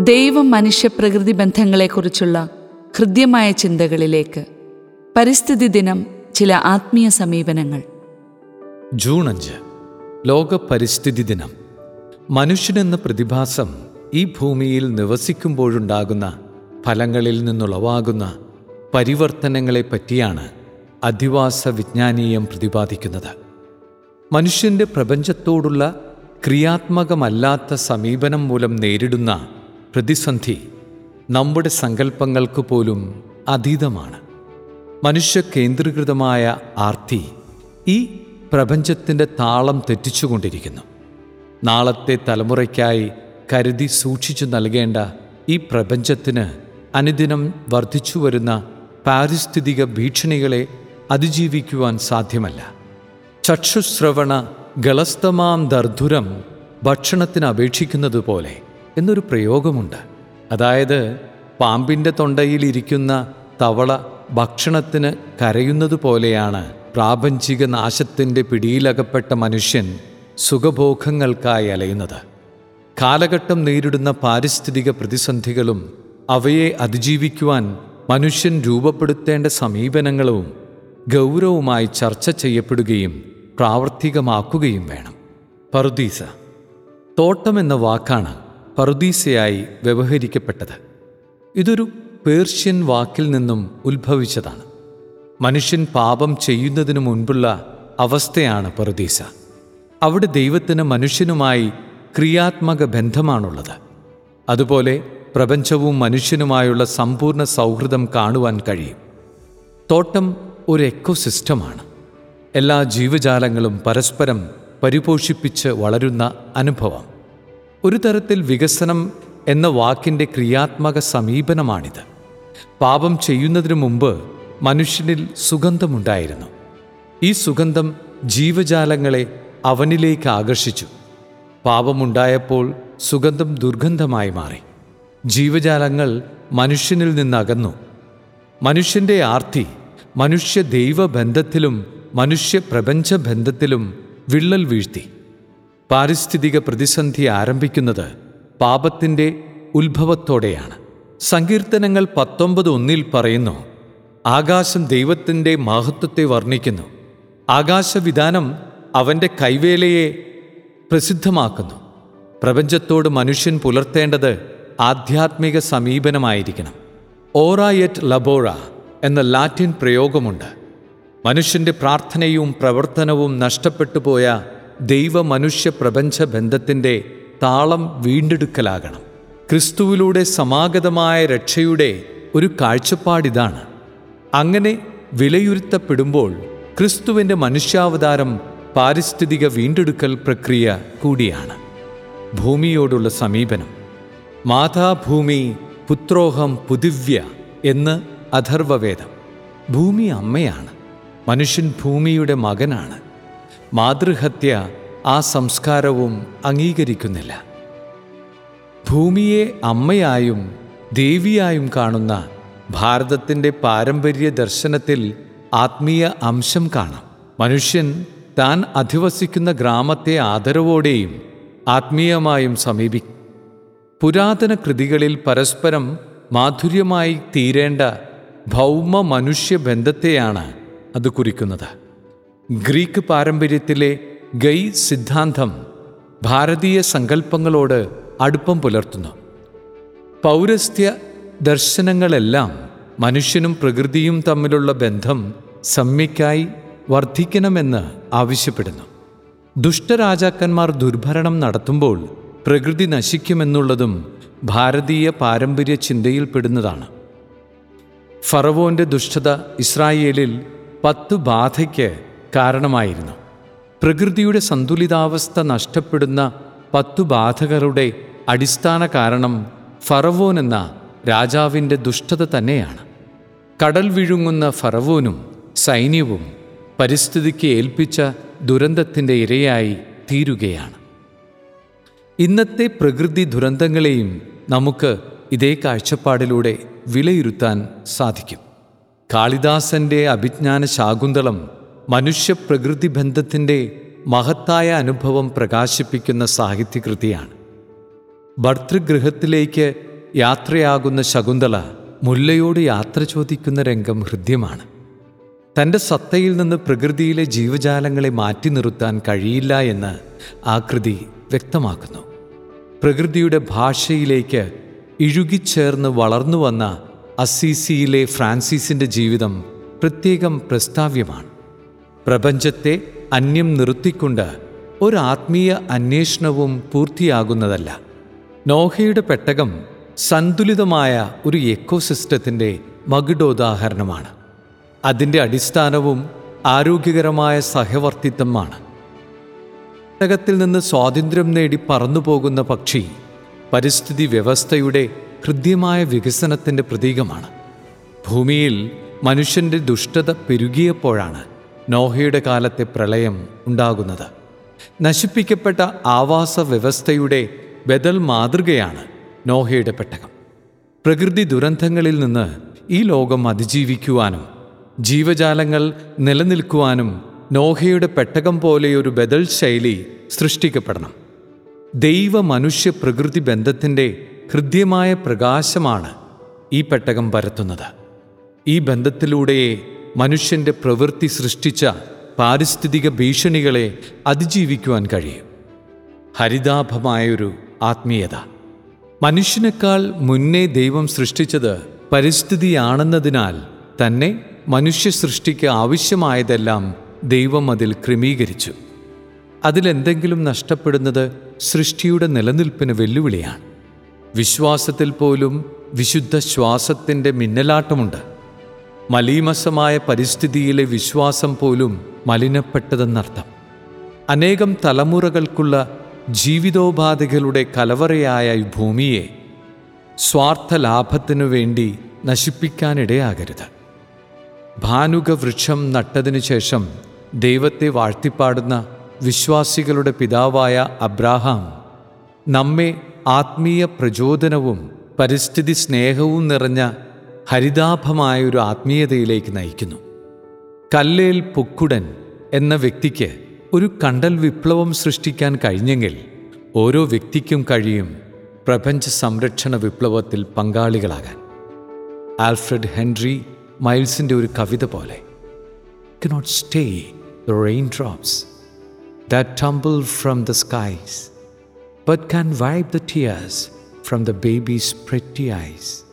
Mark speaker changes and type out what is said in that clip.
Speaker 1: ദൈവം മനുഷ്യ പ്രകൃതി ബന്ധങ്ങളെക്കുറിച്ചുള്ള ഹൃദ്യമായ ചിന്തകളിലേക്ക്. പരിസ്ഥിതി ദിനം ചില ആത്മീയ സമീപനങ്ങൾ.
Speaker 2: ജൂൺ അഞ്ച്. ലോക പരിസ്ഥിതി ദിനം. മനുഷ്യനെന്ന പ്രതിഭാസം ഈ ഭൂമിയിൽ നിവസിക്കുമ്പോഴുണ്ടാകുന്ന ഫലങ്ങളിൽ നിന്നുളവാകുന്ന പരിവർത്തനങ്ങളെ പറ്റിയാണ് അധിവാസ വിജ്ഞാനീയം പ്രതിപാദിക്കുന്നത്. മനുഷ്യന്റെ പ്രപഞ്ചത്തോടുള്ള ക്രിയാത്മകമല്ലാത്ത സമീപനം മൂലം നേരിടുന്ന പ്രതിസന്ധി നമ്മുടെ സങ്കല്പങ്ങൾക്ക് പോലും അതീതമാണ്. മനുഷ്യ കേന്ദ്രീകൃതമായ ആർത്തി ഈ പ്രപഞ്ചത്തിന്റെ താളം തെറ്റിച്ചുകൊണ്ടിരിക്കുന്നു. നാളത്തെ തലമുറയ്ക്കായി കരുതി സൂക്ഷിച്ചു നൽകേണ്ട ഈ പ്രപഞ്ചത്തിന് അനുദിനം വർദ്ധിച്ചു വരുന്ന പാരിസ്ഥിതിക ഭീഷണികളെ അതിജീവിക്കുവാൻ സാധ്യമല്ല. ചക്ഷുശ്രവണ ഗളസ്തമാം ദർധുരം ഭക്ഷണത്തിന് അപേക്ഷിക്കുന്നത് പോലെ എന്നൊരു പ്രയോഗമുണ്ട്. അതായത് പാമ്പിന്റെ തൊണ്ടയിലിരിക്കുന്ന തവള ഭക്ഷണത്തിന് കരയുന്നത് പോലെയാണ് പ്രാപഞ്ചിക നാശത്തിന്റെ പിടിയിലകപ്പെട്ട മനുഷ്യൻ സുഖഭോഗങ്ങൾക്കായി അലയുന്നത്. കാലഘട്ടം നേരിടുന്ന പാരിസ്ഥിതിക പ്രതിസന്ധികളും അവയെ അതിജീവിക്കുവാൻ മനുഷ്യൻ രൂപപ്പെടുത്തേണ്ട സമീപനങ്ങളും ഗൗരവമായി ചർച്ച ചെയ്യപ്പെടുകയും പ്രാവർത്തികമാക്കുകയും വേണം. പറുദീസ തോട്ടം എന്ന വാക്കാണ് പറുദീസയായി വ്യവഹരിക്കപ്പെട്ടത്. ഇതൊരു പേർഷ്യൻ വാക്കിൽ നിന്നും ഉത്ഭവിച്ചതാണ്. മനുഷ്യൻ പാപം ചെയ്യുന്നതിനു മുൻപുള്ള അവസ്ഥയാണ് പറുദീസ. അവിടെ ദൈവത്തിന് മനുഷ്യനുമായി ക്രിയാത്മക ബന്ധമാണുള്ളത്. അതുപോലെ പ്രപഞ്ചവും മനുഷ്യനുമായുള്ള സമ്പൂർണ സൗഹൃദം കാണുവാൻ കഴിയും. തോട്ടം ഒരു എക്കോസിസ്റ്റമാണ്. എല്ലാ ജീവജാലങ്ങളും പരസ്പരം പരിപോഷിപ്പിച്ച് വളരുന്ന അനുഭവം. ഒരു തരത്തിൽ വികസനം എന്ന വാക്കിന്റെ ക്രിയാത്മക സമീപനമാണിത്. പാപം ചെയ്യുന്നതിനു മുമ്പ് മനുഷ്യനിൽ സുഗന്ധമുണ്ടായിരുന്നു. ഈ സുഗന്ധം ജീവജാലങ്ങളെ അവനിലേക്ക് ആകർഷിച്ചു. പാപമുണ്ടായപ്പോൾ സുഗന്ധം ദുർഗന്ധമായി മാറി. ജീവജാലങ്ങൾ മനുഷ്യനിൽ നിന്നകന്നു. മനുഷ്യന്റെ ആർത്തി മനുഷ്യ ദൈവബന്ധത്തിലും മനുഷ്യ പ്രപഞ്ച ബന്ധത്തിലും വിള്ളൽ വീഴ്ത്തി. പാരിസ്ഥിതിക പ്രതിസന്ധി ആരംഭിക്കുന്നത് പാപത്തിന്റെ ഉത്ഭവത്തോടെയാണ്. സങ്കീർത്തനങ്ങൾ പത്തൊമ്പത് ഒന്നിൽ പറയുന്നു ആകാശം ദൈവത്തിന്റെ മഹത്വത്തെ വർണിക്കുന്നു. ആകാശവിധാനം അവന്റെ കൈവേലയെ പ്രസിദ്ധമാക്കുന്നു. പ്രപഞ്ചത്തോട് മനുഷ്യൻ പുലർത്തേണ്ടത് ആധ്യാത്മിക സമീപനമായിരിക്കണം. ഓറായറ്റ് ലബോറ എന്ന ലാറ്റിൻ പ്രയോഗമുണ്ട്. മനുഷ്യന്റെ പ്രാർത്ഥനയും പ്രവർത്തനവും നഷ്ടപ്പെട്ടു പോയ ദൈവ മനുഷ്യ പ്രപഞ്ച ബന്ധത്തിന്റെ താളം വീണ്ടെടുക്കലാകണം. ക്രിസ്തുവിലൂടെ സമാഗതമായ രക്ഷയുടെ ഒരു കാഴ്ചപ്പാടിതാണ്. അങ്ങനെ വിലയിരുത്തപ്പെടുമ്പോൾ ക്രിസ്തുവിന്റെ മനുഷ്യാവതാരം പാരിസ്ഥിതിക വീണ്ടെടുക്കൽ പ്രക്രിയ കൂടിയാണ്. ഭൂമിയോടുള്ള സമീപനം. മാതാഭൂമി പുത്രോഹം പുതിവ്യ എന്ന് അഥർവവേദം. ഭൂമി അമ്മയാണ്. മനുഷ്യൻ ഭൂമിയുടെ മകനാണ്. മാതൃഹത്യ ആ സംസ്കാരവും അംഗീകരിക്കുന്നില്ല. ഭൂമിയെ അമ്മയായും ദേവിയായും കാണുന്ന ഭാരതത്തിന്റെ പാരമ്പര്യ ദർശനത്തിൽ ആത്മീയ അംശം കാണാം. മനുഷ്യൻ താൻ അധിവസിക്കുന്ന ഗ്രാമത്തെ ആദരവോടെയും ആത്മീയമായും സമീപിക്കും പുരാതന കൃതികളിൽ പരസ്പരം മാധുര്യമായി തീരേണ്ട ഭൗമ മനുഷ്യ ബന്ധത്തെയാണ് അത് കുറിക്കുന്നത്. ഗ്രീക്ക് പാരമ്പര്യത്തിലെ ഗൈ സിദ്ധാന്തം ഭാരതീയ സങ്കല്പങ്ങളോട് അടുപ്പം പുലർത്തുന്നു. പൗരസ്ത്യ ദർശനങ്ങളെല്ലാം മനുഷ്യനും പ്രകൃതിയും തമ്മിലുള്ള ബന്ധം സമ്യക്കായി വർദ്ധിക്കണമെന്ന് ആവശ്യപ്പെടുന്നു. ദുഷ്ടരാജാക്കന്മാർ ദുർഭരണം നടത്തുമ്പോൾ പ്രകൃതി നശിക്കുമെന്നുള്ളതും ഭാരതീയ പാരമ്പര്യ ചിന്തയിൽപ്പെടുന്നതാണ്. ഫറവോന്റെ ദുഷ്ടത ഇസ്രായേലിൽ പത്ത് ബാധയ്ക്ക് കാരണമായിരുന്നു. പ്രകൃതിയുടെ സന്തുലിതാവസ്ഥ നഷ്ടപ്പെടുന്ന പത്തു ബാധകരുടെ അടിസ്ഥാന കാരണം ഫറവോൻ എന്ന രാജാവിന്റെ ദുഷ്ടത തന്നെയാണ്. കടൽ വിഴുങ്ങുന്ന ഫറവോനും സൈന്യവും പരിസ്ഥിതിക്ക് ഏൽപ്പിച്ച ദുരന്തത്തിന്റെ ഇരയായി തീരുകയാണ്. ഇന്നത്തെ പ്രകൃതി ദുരന്തങ്ങളെയും നമുക്ക് ഇതേ കാഴ്ചപ്പാടിലൂടെ വിലയിരുത്താൻ സാധിക്കും. കാളിദാസന്റെ അഭിജ്ഞാന ശാകുന്തളം മനുഷ്യ-പ്രകൃതി ബന്ധത്തിന്റെ മഹത്തായ അനുഭവം പ്രകാശിപ്പിക്കുന്ന സാഹിത്യകൃതിയാണ്. ഭർതൃഗൃഹത്തിലേക്ക് യാത്രയാകുന്ന ശകുന്തള മുല്ലയോട് യാത്ര ചോദിക്കുന്ന രംഗം ഹൃദ്യമാണ്. തന്റെ സത്തയിൽ നിന്ന് പ്രകൃതിയിലെ ജീവജാലങ്ങളെ മാറ്റി നിർത്താൻ കഴിയില്ല എന്ന് ആ കൃതി വ്യക്തമാക്കുന്നു. പ്രകൃതിയുടെ ഭാഷയിലേക്ക് ഇഴുകിച്ചേർന്ന് വളർന്നു വന്ന അസീസിയിലെ ഫ്രാൻസിസിന്റെ ജീവിതം പ്രത്യേകം പ്രസ്താവ്യമാണ്. പ്രപഞ്ചത്തെ അന്യം നിർത്തിക്കൊണ്ട് ഒരു ആത്മീയ അന്വേഷണവും പൂർത്തിയാകുന്നതല്ല. നോഹയുടെ പെട്ടകം സന്തുലിതമായ ഒരു എക്കോസിസ്റ്റത്തിന്റെ മകുടോദാഹരണമാണ്. അതിന്റെ അടിസ്ഥാനവും ആരോഗ്യകരമായ സഹവർത്തിത്വമാണ്. പെട്ടകത്തിൽ നിന്ന് സ്വാതന്ത്ര്യം നേടി പറന്നുപോകുന്ന പക്ഷി പരിസ്ഥിതി വ്യവസ്ഥയുടെ ഹൃദ്യമായ വികസനത്തിന്റെ പ്രതീകമാണ്. ഭൂമിയിൽ മനുഷ്യന്റെ ദുഷ്ടത പെരുകിയപ്പോഴാണ് നോഹയുടെ കാലത്തെ പ്രളയം ഉണ്ടാകുന്നത്. നശിപ്പിക്കപ്പെട്ട ആവാസ വ്യവസ്ഥയുടെ ബദൽ മാതൃകയാണ് നോഹയുടെ പെട്ടകം. പ്രകൃതി ദുരന്തങ്ങളിൽ നിന്ന് ഈ ലോകം അതിജീവിക്കുവാനും ജീവജാലങ്ങൾ നിലനിൽക്കുവാനും നോഹയുടെ പെട്ടകം പോലെയൊരു ബദൽ ശൈലി സൃഷ്ടിക്കപ്പെടണം. ദൈവ മനുഷ്യ പ്രകൃതി ബന്ധത്തിന്റെ ഹൃദ്യമായ പ്രകാശമാണ് ഈ പെട്ടകം പരത്തുന്നത്. ഈ ബന്ധത്തിലൂടെയേ മനുഷ്യന്റെ പ്രവൃത്തി സൃഷ്ടിച്ച പാരിസ്ഥിതിക ഭീഷണികളെ അതിജീവിക്കുവാൻ കഴിയും. ഹരിതാഭമായൊരു ആത്മീയത. മനുഷ്യനേക്കാൾ മുന്നേ ദൈവം സൃഷ്ടിച്ചത് പരിസ്ഥിതിയാണെന്നതിനാൽ തന്നെ മനുഷ്യ സൃഷ്ടിക്ക് ആവശ്യമായതെല്ലാം ദൈവം അതിൽ ക്രമീകരിച്ചു. അതിലെന്തെങ്കിലും നഷ്ടപ്പെടുന്നത് സൃഷ്ടിയുടെ നിലനിൽപ്പിന് വെല്ലുവിളിയാണ്. വിശ്വാസത്തിൽ പോലും വിശുദ്ധ ശ്വാസത്തിന്റെ മിന്നലാട്ടമുണ്ട്. മലീമസമായ പരിസ്ഥിതിയിലെ വിശ്വാസം പോലും മലിനപ്പെട്ടതെന്നർത്ഥം. അനേകം തലമുറകൾക്കുള്ള ജീവിതോപാധികളുടെ കലവറയായ ഈ ഭൂമിയെ സ്വാർത്ഥ ലാഭത്തിനു വേണ്ടി നശിപ്പിക്കാനിടയാകരുത്. ഭാനുക വൃക്ഷം നട്ടതിനു ശേഷം ദൈവത്തെ വാഴ്ത്തിപ്പാടുന്ന വിശ്വാസികളുടെ പിതാവായ അബ്രാഹാം നമ്മെ ആത്മീയ പ്രചോദനവും പരിസ്ഥിതി സ്നേഹവും നിറഞ്ഞ ഹരിതാഭമായ ഒരു ആത്മീയതയിലേക്ക് നയിക്കുന്നു കല്ലേൽ പൊക്കുടൻ എന്ന വ്യക്തിക്ക് ഒരു കണ്ടൽ വിപ്ലവം സൃഷ്ടിക്കാൻ കഴിഞ്ഞെങ്കിൽ ഓരോ വ്യക്തിക്കും കഴിയും പ്രപഞ്ച സംരക്ഷണ വിപ്ലവത്തിൽ പങ്കാളികളാകാൻ ആൽഫ്രഡ് ഹെൻറി മൈൽസിന്റെ ഒരു കവിത പോലെ cannot stay the rain drops that tumble from the skies but can wipe the tears from the baby's pretty eyes.